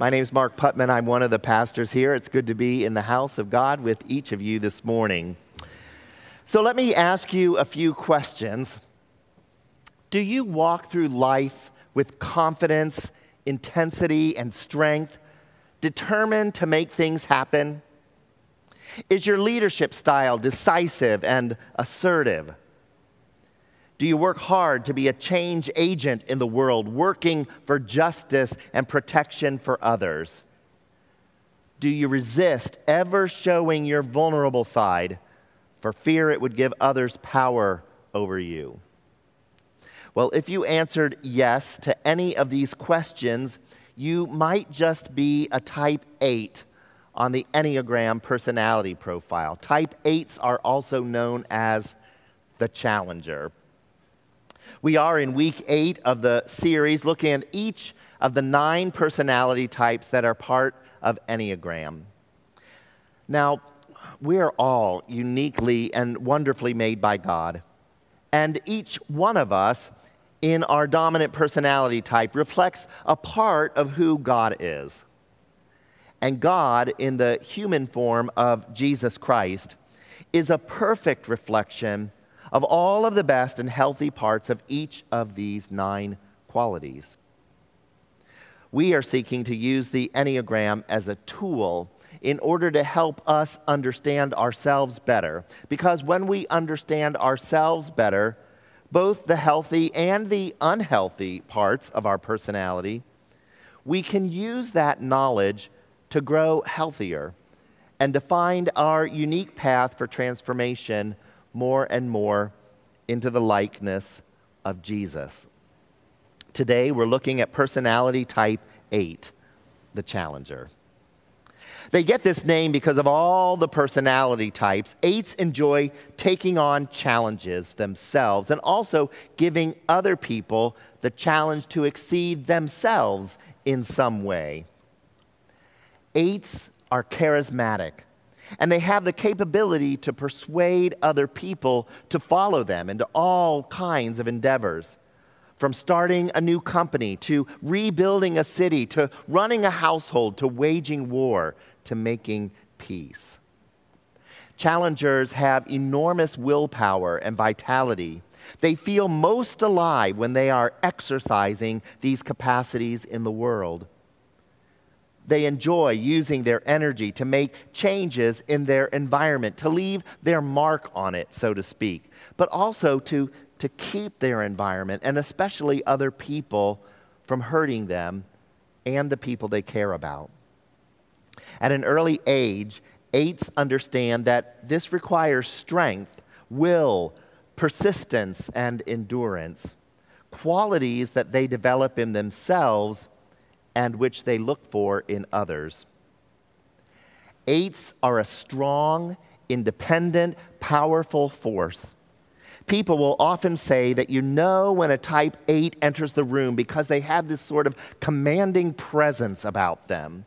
My name is Mark Putman. I'm one of the pastors here. It's good to be in the house of God with each of you this morning. So let me ask you a few questions. Do you walk through life with confidence, intensity, and strength, determined to make things happen? Is your leadership style decisive and assertive? Do you work hard to be a change agent in the world, working for justice and protection for others? Do you resist ever showing your vulnerable side for fear it would give others power over you? Well, if you answered yes to any of these questions, you might just be a type 8 on the Enneagram personality profile. Type 8s are also known as the challenger. We are in week eight of the series looking at each of the nine personality types that are part of Enneagram. Now, we are all uniquely and wonderfully made by God, and each one of us in our dominant personality type reflects a part of who God is. And God, in the human form of Jesus Christ, is a perfect reflection of all of the best and healthy parts of each of these nine qualities. We are seeking to use the Enneagram as a tool in order to help us understand ourselves better. Because when we understand ourselves better, both the healthy and the unhealthy parts of our personality, we can use that knowledge to grow healthier and to find our unique path for transformation more and more into the likeness of Jesus. Today, we're looking at personality type 8, the challenger. They get this name because of all the personality types. Eights enjoy taking on challenges themselves and also giving other people the challenge to exceed themselves in some way. Eights are charismatic and they have the capability to persuade other people to follow them into all kinds of endeavors. From starting a new company to rebuilding a city to running a household to waging war to making peace. Challengers have enormous willpower and vitality. They feel most alive when they are exercising these capacities in the world. They enjoy using their energy to make changes in their environment, to leave their mark on it, so to speak, but also to, to keep their environment and especially other people from hurting them and the people they care about. At an early age, eights understand that this requires strength, will, persistence, and endurance, qualities that they develop in themselves and which they look for in others. Eights are a strong, independent, powerful force. People will often say that you know when a type 8 enters the room because they have this sort of commanding presence about them.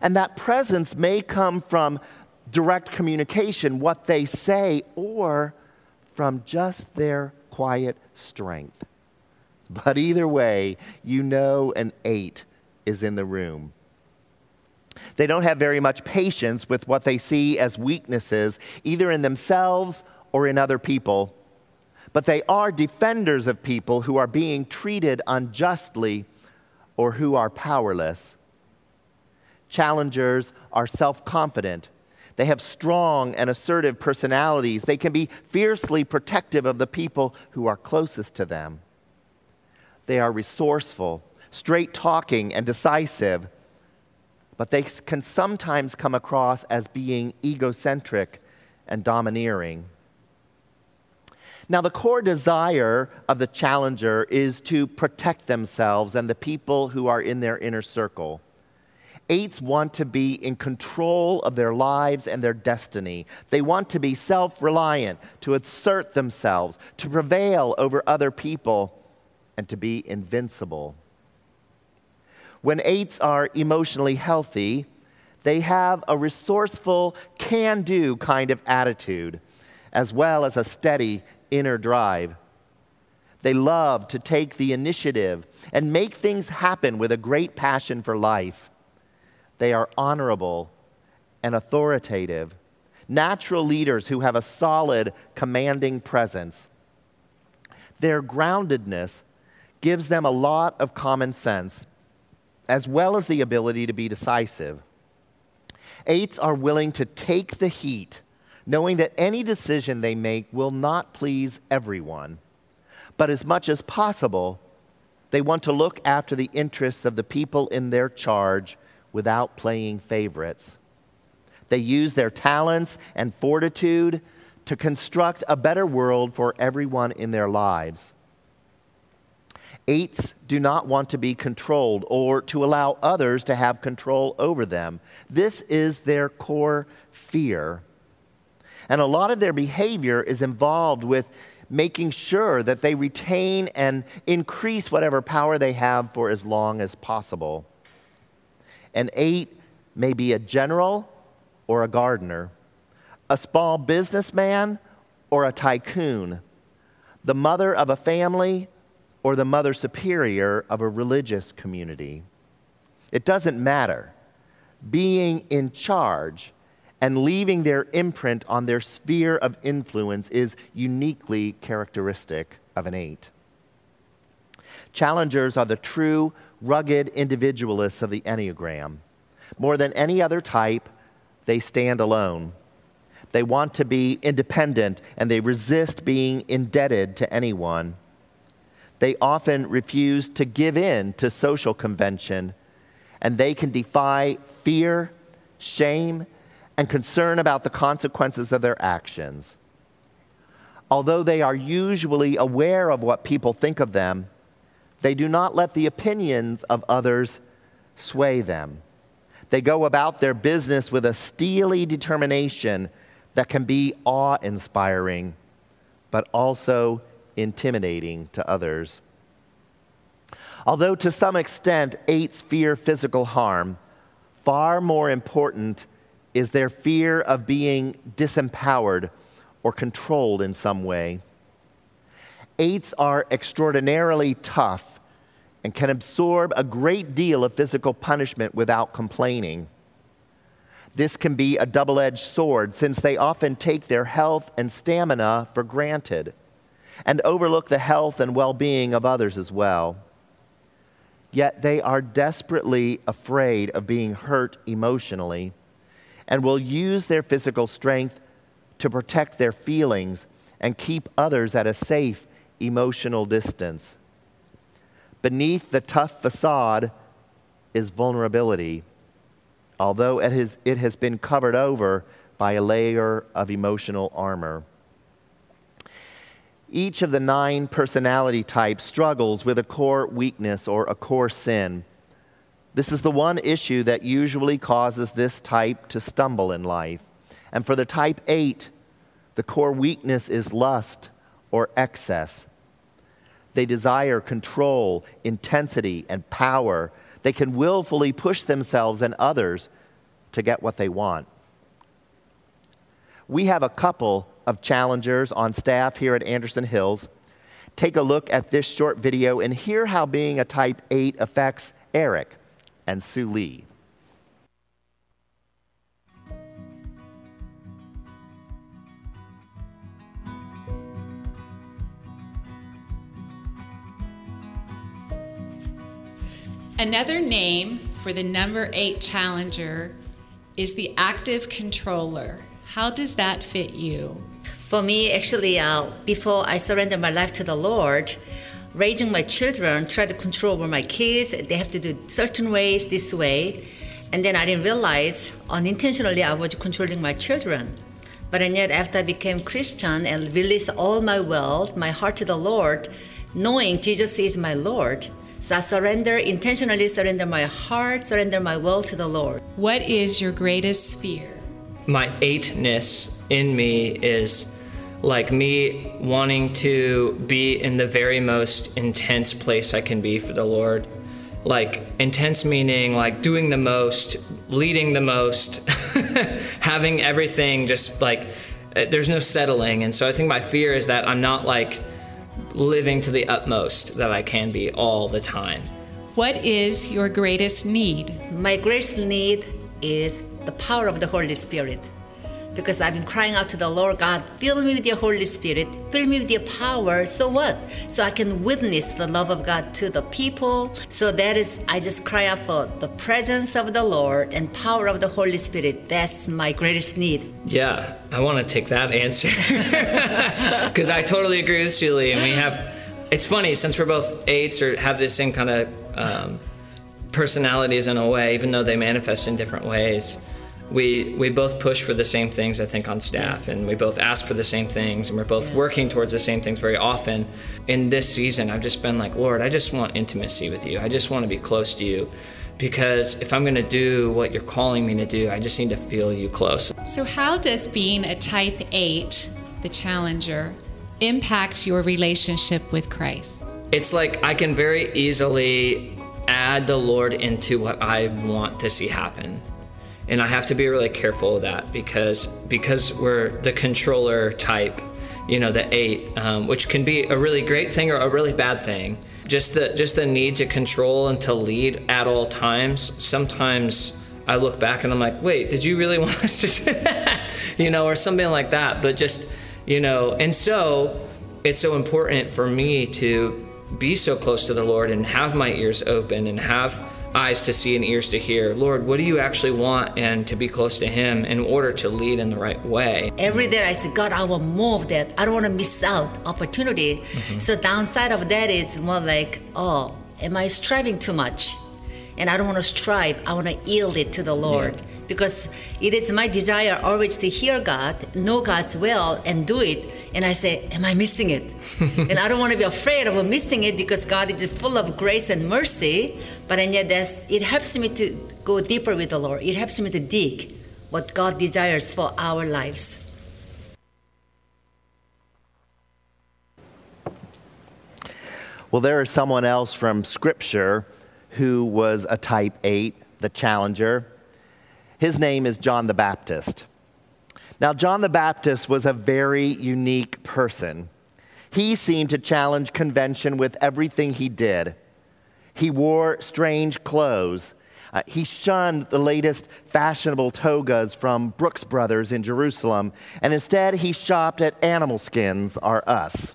And that presence may come from direct communication, what they say, or from just their quiet strength. But either way, you know an 8 is in the room. They don't have very much patience with what they see as weaknesses, either in themselves or in other people. But they are defenders of people who are being treated unjustly or who are powerless. Challengers are self confident. They have strong and assertive personalities. They can be fiercely protective of the people who are closest to them. They are resourceful straight talking and decisive, but they can sometimes come across as being egocentric and domineering. Now, the core desire of the challenger is to protect themselves and the people who are in their inner circle. Eights want to be in control of their lives and their destiny. They want to be self reliant, to assert themselves, to prevail over other people, and to be invincible. When eights are emotionally healthy, they have a resourceful, can do kind of attitude, as well as a steady inner drive. They love to take the initiative and make things happen with a great passion for life. they are honorable and authoritative, natural leaders who have a solid, commanding presence. Their groundedness gives them a lot of common sense, as well as the ability to be decisive. Eights are willing to take the heat, knowing that any decision they make will not please everyone. But as much as possible, they want to look after the interests of the people in their charge without playing favorites. They use their talents and fortitude to construct a better world for everyone in their lives. Eights do not want to be controlled or to allow others to have control over them. This is their core fear. And a lot of their behavior is involved with making sure that they retain and increase whatever power they have for as long as possible. An eight may be a general or a gardener, a small businessman or a tycoon, the mother of a family or the mother superior of a religious community. It doesn't matter. Being in charge and leaving their imprint on their sphere of influence is uniquely characteristic of an eight. Challengers are the true, rugged individualists of the Enneagram. More than any other type, they stand alone. They want to be independent and they resist being indebted to anyone. They often refuse to give in to social convention and they can defy fear, shame, and concern about the consequences of their actions. Although they are usually aware of what people think of them, they do not let the opinions of others sway them. They go about their business with a steely determination that can be awe inspiring, but also intimidating to others. Although to some extent eights fear physical harm, far more important is their fear of being disempowered or controlled in some way. Eights are extraordinarily tough and can absorb a great deal of physical punishment without complaining. This can be a double edged sword since they often take their health and stamina for granted and overlook the health and well being of others as well. Yet they are desperately afraid of being hurt emotionally and will use their physical strength to protect their feelings and keep others at a safe emotional distance. Beneath the tough facade is vulnerability, although it has, it has been covered over by a layer of emotional armor. Each of the nine personality types struggles with a core weakness or a core sin. This is the one issue that usually causes this type to stumble in life. And for the type 8, the core weakness is lust or excess. They desire control, intensity, and power. They can willfully push themselves and others to get what they want. We have a couple of challengers on staff here at Anderson Hills. Take a look at this short video and hear how being a type 8 affects Eric and Sue Lee. Another name for the number eight challenger is the active controller. How does that fit you? For me, actually, uh, before I surrendered my life to the Lord, raising my children, try to control over my kids. They have to do certain ways, this way. And then I didn't realize unintentionally I was controlling my children. But and yet after I became Christian and released all my wealth, my heart to the Lord, knowing Jesus is my Lord, so I surrender, intentionally surrender my heart, surrender my will to the Lord. What is your greatest fear? My eightness in me is like me wanting to be in the very most intense place I can be for the Lord. Like intense meaning like doing the most, leading the most, having everything just like uh, there's no settling. And so I think my fear is that I'm not like living to the utmost that I can be all the time. What is your greatest need? My greatest need is the power of the Holy Spirit. Because I've been crying out to the Lord God, fill me with your Holy Spirit, fill me with your power. So what? So I can witness the love of God to the people. So that is, I just cry out for the presence of the Lord and power of the Holy Spirit. That's my greatest need. Yeah, I want to take that answer because I totally agree with Julie. And we have, it's funny since we're both eights or have the same kind of um, personalities in a way, even though they manifest in different ways. We, we both push for the same things, I think, on staff, Yes. and we both ask for the same things, and we're both Yes. working towards the same things very often. In this season, I've just been like, Lord, I just want intimacy with you. I just want to be close to you. Because if I'm going to do what you're calling me to do, I just need to feel you close. So, how does being a type 8, the challenger, impact your relationship with Christ? It's like I can very easily add the Lord into what I want to see happen. And I have to be really careful with that because because we're the controller type, you know, the eight, um, which can be a really great thing or a really bad thing. Just the just the need to control and to lead at all times. Sometimes I look back and I'm like, wait, did you really want us to do that? you know, or something like that. But just you know, and so it's so important for me to be so close to the Lord and have my ears open and have eyes to see and ears to hear. Lord, what do you actually want? And to be close to Him in order to lead in the right way. Every day I say, God, I want more of that. I don't want to miss out opportunity. Mm-hmm. So downside of that is more like, oh, am I striving too much? And I don't want to strive. I want to yield it to the Lord. Because it is my desire always to hear God, know God's will, and do it. And I say, Am I missing it? and I don't want to be afraid of missing it because God is full of grace and mercy. But and yet that's, it helps me to go deeper with the Lord. It helps me to dig what God desires for our lives. Well, there is someone else from Scripture who was a type 8, the challenger. His name is John the Baptist. Now, John the Baptist was a very unique person. He seemed to challenge convention with everything he did. He wore strange clothes. Uh, he shunned the latest fashionable togas from Brooks Brothers in Jerusalem, and instead he shopped at Animal Skins or Us.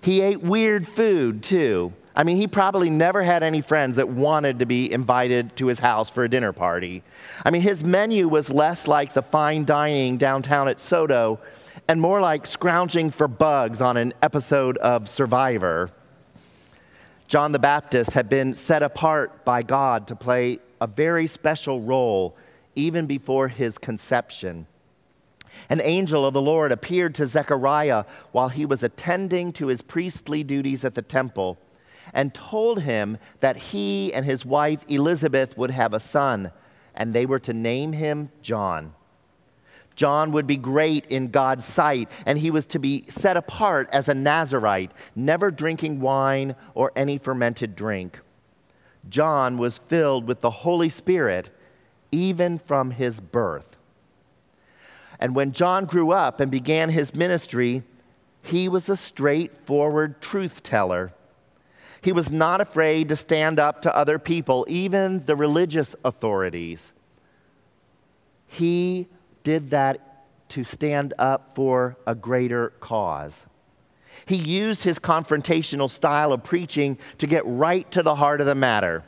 He ate weird food too. I mean, he probably never had any friends that wanted to be invited to his house for a dinner party. I mean, his menu was less like the fine dining downtown at Sotto and more like scrounging for bugs on an episode of Survivor. John the Baptist had been set apart by God to play a very special role even before his conception. An angel of the Lord appeared to Zechariah while he was attending to his priestly duties at the temple and told him that he and his wife Elizabeth would have a son, and they were to name him John. John would be great in God's sight, and he was to be set apart as a Nazarite, never drinking wine or any fermented drink. John was filled with the Holy Spirit even from his birth. And when John grew up and began his ministry, he was a straightforward truth teller. He was not afraid to stand up to other people, even the religious authorities. He did that to stand up for a greater cause. He used his confrontational style of preaching to get right to the heart of the matter.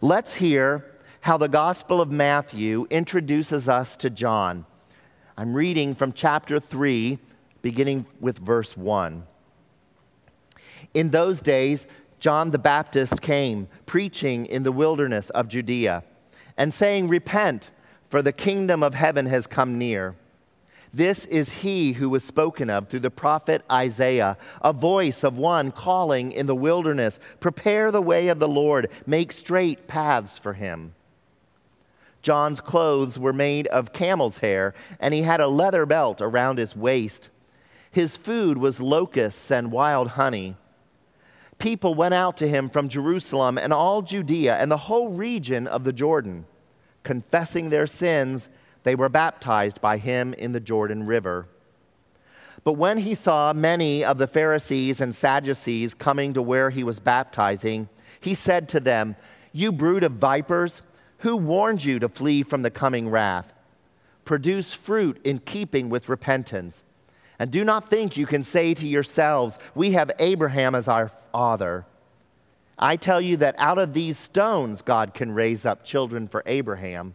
Let's hear how the Gospel of Matthew introduces us to John. I'm reading from chapter 3, beginning with verse 1. In those days, John the Baptist came, preaching in the wilderness of Judea, and saying, Repent, for the kingdom of heaven has come near. This is he who was spoken of through the prophet Isaiah, a voice of one calling in the wilderness, Prepare the way of the Lord, make straight paths for him. John's clothes were made of camel's hair, and he had a leather belt around his waist. His food was locusts and wild honey. People went out to him from Jerusalem and all Judea and the whole region of the Jordan. Confessing their sins, they were baptized by him in the Jordan River. But when he saw many of the Pharisees and Sadducees coming to where he was baptizing, He said to them, You brood of vipers, who warned you to flee from the coming wrath? Produce fruit in keeping with repentance. And do not think you can say to yourselves, We have Abraham as our father. I tell you that out of these stones God can raise up children for Abraham.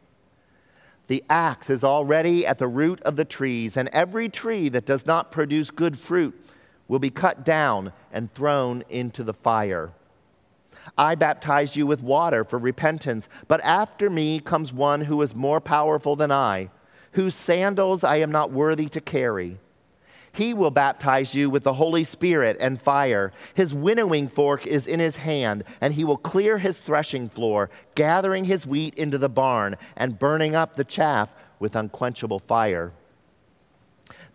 The axe is already at the root of the trees, and every tree that does not produce good fruit will be cut down and thrown into the fire. I baptize you with water for repentance, but after me comes one who is more powerful than I, whose sandals I am not worthy to carry. He will baptize you with the Holy Spirit and fire. His winnowing fork is in his hand, and he will clear his threshing floor, gathering his wheat into the barn and burning up the chaff with unquenchable fire.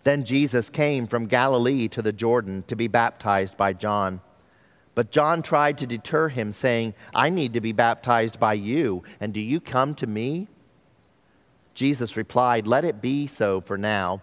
Then Jesus came from Galilee to the Jordan to be baptized by John. But John tried to deter him, saying, I need to be baptized by you, and do you come to me? Jesus replied, Let it be so for now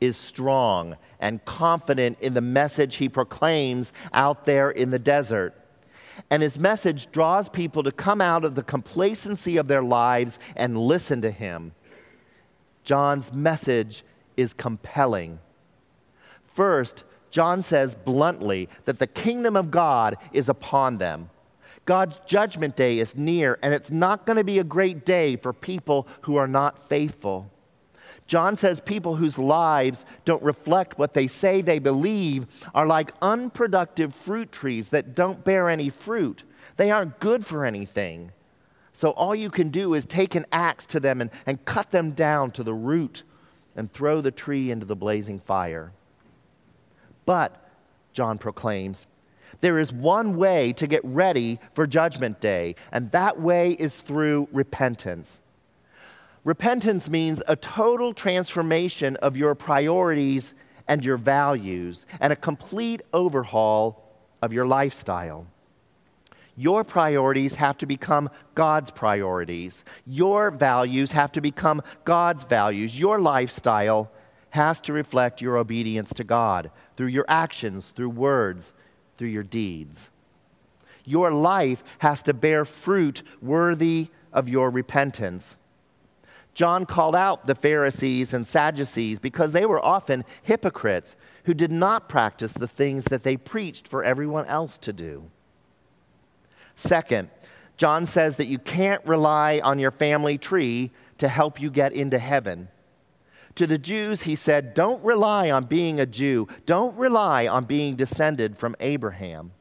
is strong and confident in the message he proclaims out there in the desert. And his message draws people to come out of the complacency of their lives and listen to him. John's message is compelling. First, John says bluntly that the kingdom of God is upon them. God's judgment day is near, and it's not going to be a great day for people who are not faithful. John says people whose lives don't reflect what they say they believe are like unproductive fruit trees that don't bear any fruit. They aren't good for anything. So all you can do is take an axe to them and, and cut them down to the root and throw the tree into the blazing fire. But, John proclaims, there is one way to get ready for Judgment Day, and that way is through repentance. Repentance means a total transformation of your priorities and your values, and a complete overhaul of your lifestyle. Your priorities have to become God's priorities. Your values have to become God's values. Your lifestyle has to reflect your obedience to God through your actions, through words, through your deeds. Your life has to bear fruit worthy of your repentance. John called out the Pharisees and Sadducees because they were often hypocrites who did not practice the things that they preached for everyone else to do. Second, John says that you can't rely on your family tree to help you get into heaven. To the Jews, he said, Don't rely on being a Jew. Don't rely on being descended from Abraham.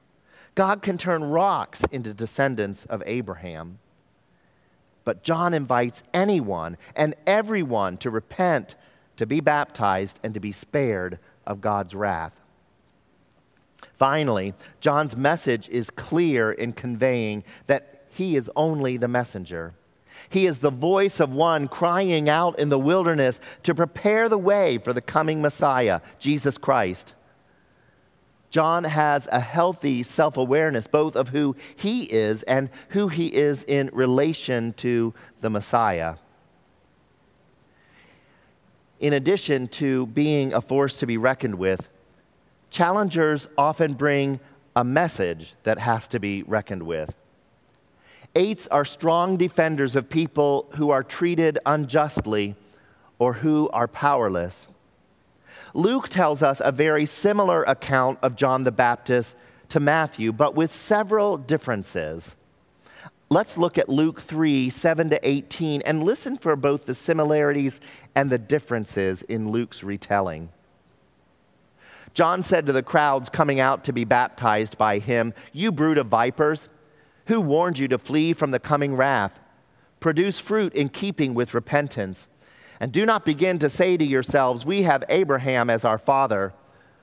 God can turn rocks into descendants of Abraham. But John invites anyone and everyone to repent, to be baptized, and to be spared of God's wrath. Finally, John's message is clear in conveying that he is only the messenger. He is the voice of one crying out in the wilderness to prepare the way for the coming Messiah, Jesus Christ. John has a healthy self awareness, both of who he is and who he is in relation to the Messiah. In addition to being a force to be reckoned with, challengers often bring a message that has to be reckoned with. Eights are strong defenders of people who are treated unjustly or who are powerless. Luke tells us a very similar account of John the Baptist to Matthew, but with several differences. Let's look at Luke 3 7 to 18 and listen for both the similarities and the differences in Luke's retelling. John said to the crowds coming out to be baptized by him, You brood of vipers, who warned you to flee from the coming wrath? Produce fruit in keeping with repentance. And do not begin to say to yourselves, We have Abraham as our father.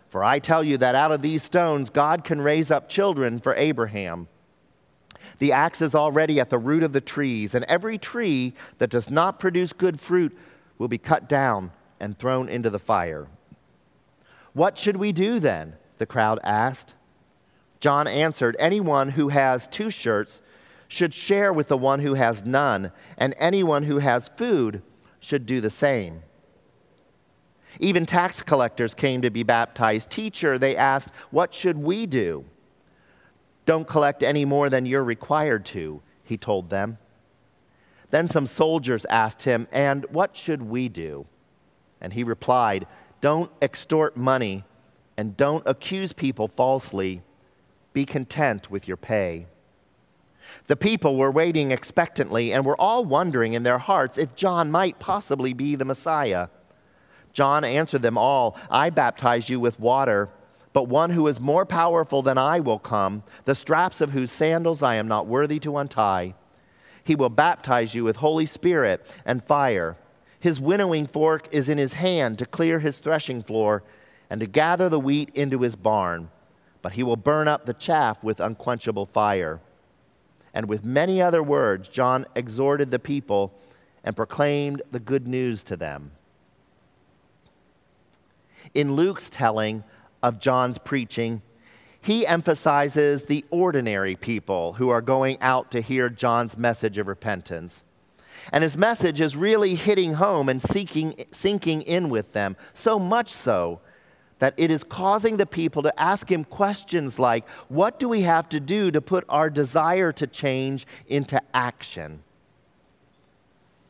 For I tell you that out of these stones God can raise up children for Abraham. The axe is already at the root of the trees, and every tree that does not produce good fruit will be cut down and thrown into the fire. What should we do then? The crowd asked. John answered, Anyone who has two shirts should share with the one who has none, and anyone who has food should do the same. Even tax collectors came to be baptized. Teacher, they asked, What should we do? Don't collect any more than you're required to, he told them. Then some soldiers asked him, And what should we do? And he replied, Don't extort money and don't accuse people falsely. Be content with your pay. The people were waiting expectantly and were all wondering in their hearts if John might possibly be the Messiah. John answered them all I baptize you with water, but one who is more powerful than I will come, the straps of whose sandals I am not worthy to untie. He will baptize you with Holy Spirit and fire. His winnowing fork is in his hand to clear his threshing floor and to gather the wheat into his barn, but he will burn up the chaff with unquenchable fire. And with many other words, John exhorted the people and proclaimed the good news to them. In Luke's telling of John's preaching, he emphasizes the ordinary people who are going out to hear John's message of repentance. And his message is really hitting home and seeking, sinking in with them, so much so that it is causing the people to ask him questions like, What do we have to do to put our desire to change into action?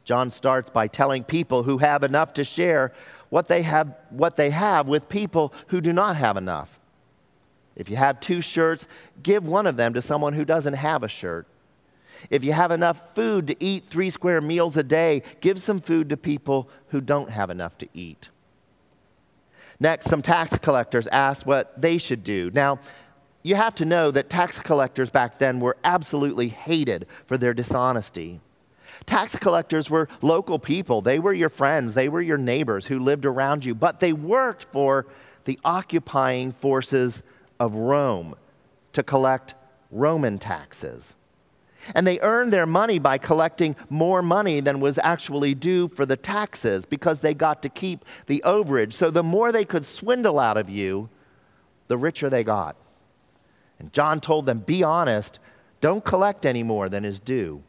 John starts by telling people who have enough to share what they have, what they have with people who do not have enough. If you have two shirts, give one of them to someone who doesn't have a shirt. If you have enough food to eat three square meals a day, give some food to people who don't have enough to eat. Next, some tax collectors asked what they should do. Now, you have to know that tax collectors back then were absolutely hated for their dishonesty. Tax collectors were local people. They were your friends, they were your neighbors who lived around you, but they worked for the occupying forces of Rome to collect Roman taxes. And they earned their money by collecting more money than was actually due for the taxes because they got to keep the overage. So the more they could swindle out of you, the richer they got. And John told them, Be honest, don't collect any more than is due.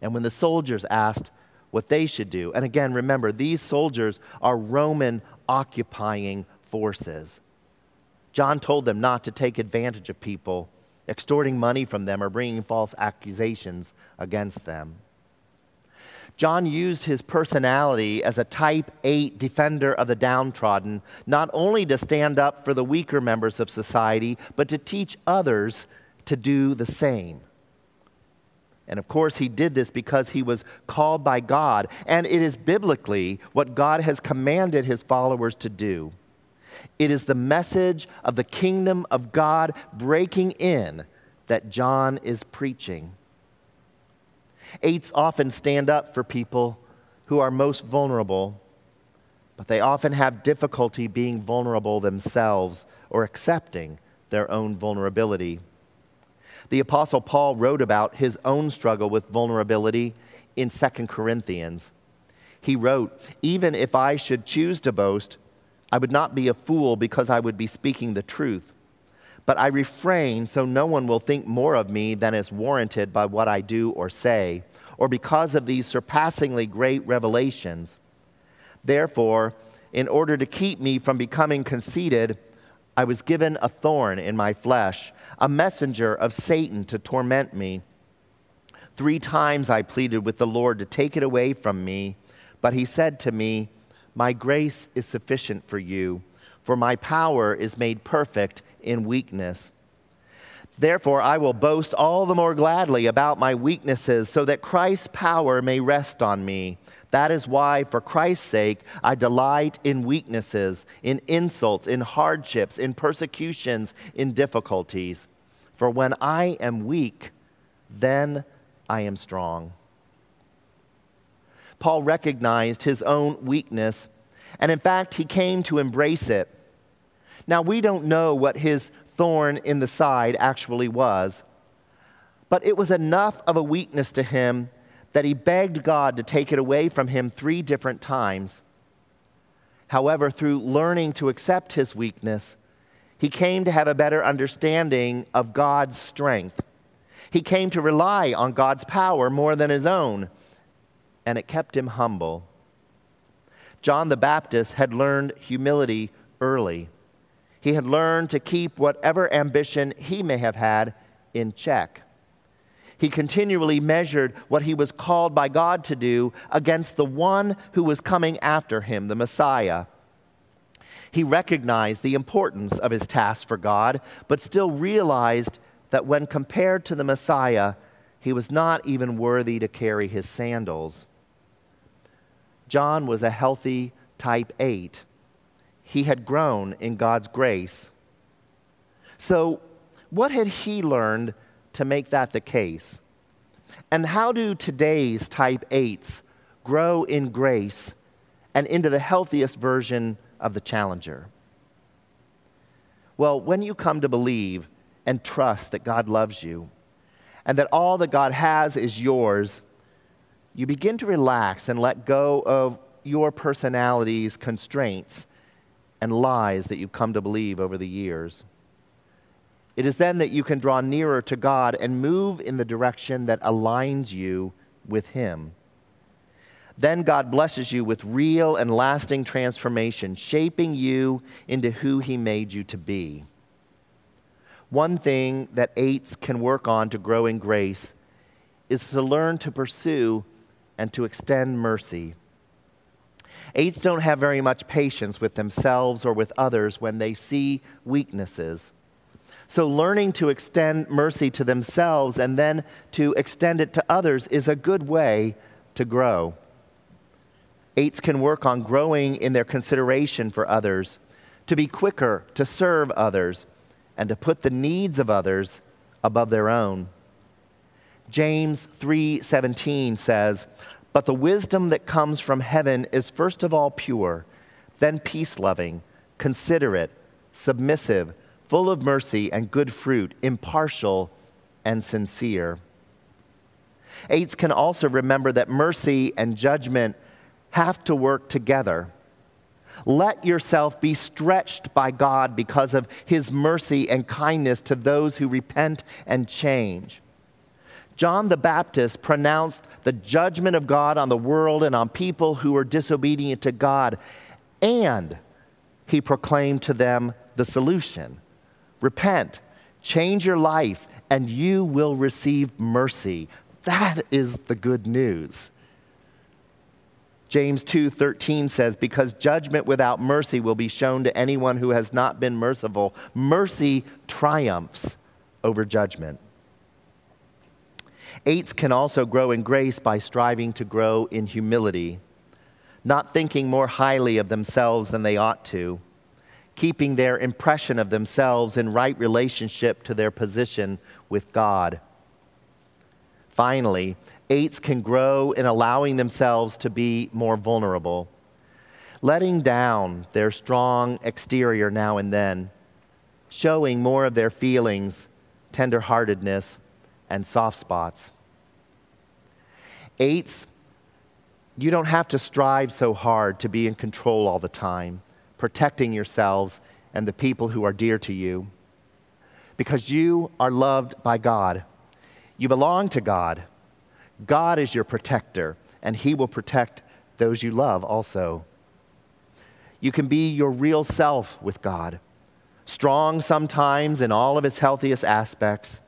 And when the soldiers asked what they should do, and again, remember, these soldiers are Roman occupying forces. John told them not to take advantage of people extorting money from them or bringing false accusations against them. John used his personality as a type 8 defender of the downtrodden, not only to stand up for the weaker members of society, but to teach others to do the same. And of course, he did this because he was called by God, and it is biblically what God has commanded his followers to do. It is the message of the kingdom of God breaking in that John is preaching. Eights often stand up for people who are most vulnerable, but they often have difficulty being vulnerable themselves or accepting their own vulnerability. The Apostle Paul wrote about his own struggle with vulnerability in 2 Corinthians. He wrote, Even if I should choose to boast, I would not be a fool because I would be speaking the truth. But I refrain so no one will think more of me than is warranted by what I do or say, or because of these surpassingly great revelations. Therefore, in order to keep me from becoming conceited, I was given a thorn in my flesh, a messenger of Satan to torment me. Three times I pleaded with the Lord to take it away from me, but he said to me, my grace is sufficient for you, for my power is made perfect in weakness. Therefore, I will boast all the more gladly about my weaknesses, so that Christ's power may rest on me. That is why, for Christ's sake, I delight in weaknesses, in insults, in hardships, in persecutions, in difficulties. For when I am weak, then I am strong. Paul recognized his own weakness, and in fact, he came to embrace it. Now, we don't know what his thorn in the side actually was, But it was enough of a weakness to him that he begged God to take it away from him three different times. However, through learning to accept his weakness, he came to have a better understanding of God's strength. He came to rely on God's power more than his own, and it kept him humble. John the Baptist had learned humility early. He had learned to keep whatever ambition he may have had in check. He continually measured what he was called by God to do against the one who was coming after him, the Messiah. He recognized the importance of his task for God, but still realized that when compared to the Messiah, he was not even worthy to carry his sandals. John was a healthy type 8. He had grown in God's grace. So, what had he learned to make that the case? And how do today's type 8s grow in grace and into the healthiest version of the challenger? Well, when you come to believe and trust that God loves you and that all that God has is yours, you begin to relax and let go of your personality's constraints and lies that you've come to believe over the years. It is then that you can draw nearer to God and move in the direction that aligns you with Him. Then God blesses you with real and lasting transformation, shaping you into who He made you to be. One thing that eights can work on to grow in grace is to learn to pursue and to extend mercy. Eights don't have very much patience with themselves or with others when they see weaknesses. So, learning to extend mercy to themselves and then to extend it to others is a good way to grow. Eights can work on growing in their consideration for others, to be quicker to serve others, and to put the needs of others above their own. James 3:17 says, "But the wisdom that comes from heaven is first of all pure, then peace-loving, considerate, submissive, full of mercy and good fruit, impartial and sincere. Eights can also remember that mercy and judgment have to work together. Let yourself be stretched by God because of his mercy and kindness to those who repent and change. John the Baptist pronounced the judgment of God on the world and on people who were disobedient to God, and he proclaimed to them the solution Repent, change your life, and you will receive mercy. That is the good news. James 2:13 says because judgment without mercy will be shown to anyone who has not been merciful mercy triumphs over judgment. Eights can also grow in grace by striving to grow in humility, not thinking more highly of themselves than they ought to, keeping their impression of themselves in right relationship to their position with God. Finally, eights can grow in allowing themselves to be more vulnerable, letting down their strong exterior now and then, showing more of their feelings, tenderheartedness, and soft spots. Eights, you don't have to strive so hard to be in control all the time protecting yourselves and the people who are dear to you. Because you are loved by God. You belong to God. God is your protector, and He will protect those you love also. You can be your real self with God, strong sometimes in all of its healthiest aspects,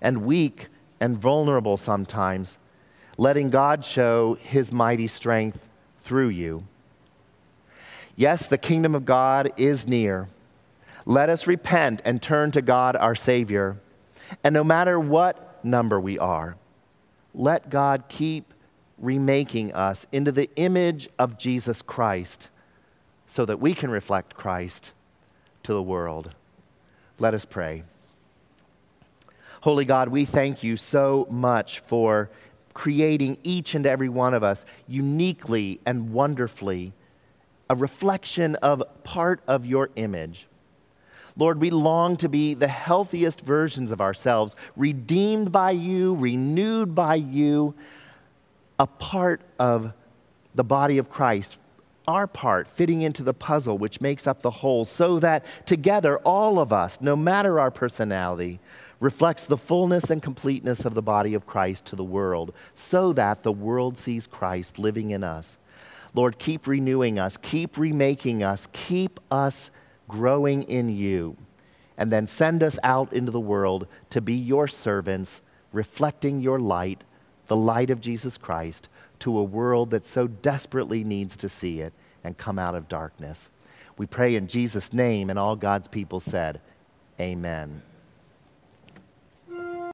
and weak and vulnerable sometimes, letting God show His mighty strength through you. Yes, the kingdom of God is near. Let us repent and turn to God our Savior. And no matter what number we are, let God keep remaking us into the image of Jesus Christ so that we can reflect Christ to the world. Let us pray. Holy God, we thank you so much for creating each and every one of us uniquely and wonderfully a reflection of part of your image. Lord, we long to be the healthiest versions of ourselves, redeemed by you, renewed by you, a part of the body of Christ, our part fitting into the puzzle which makes up the whole, so that together, all of us, no matter our personality, reflects the fullness and completeness of the body of Christ to the world, so that the world sees Christ living in us. Lord, keep renewing us, keep remaking us, keep us growing in you, and then send us out into the world to be your servants, reflecting your light, the light of Jesus Christ, to a world that so desperately needs to see it and come out of darkness. We pray in Jesus' name, and all God's people said, Amen.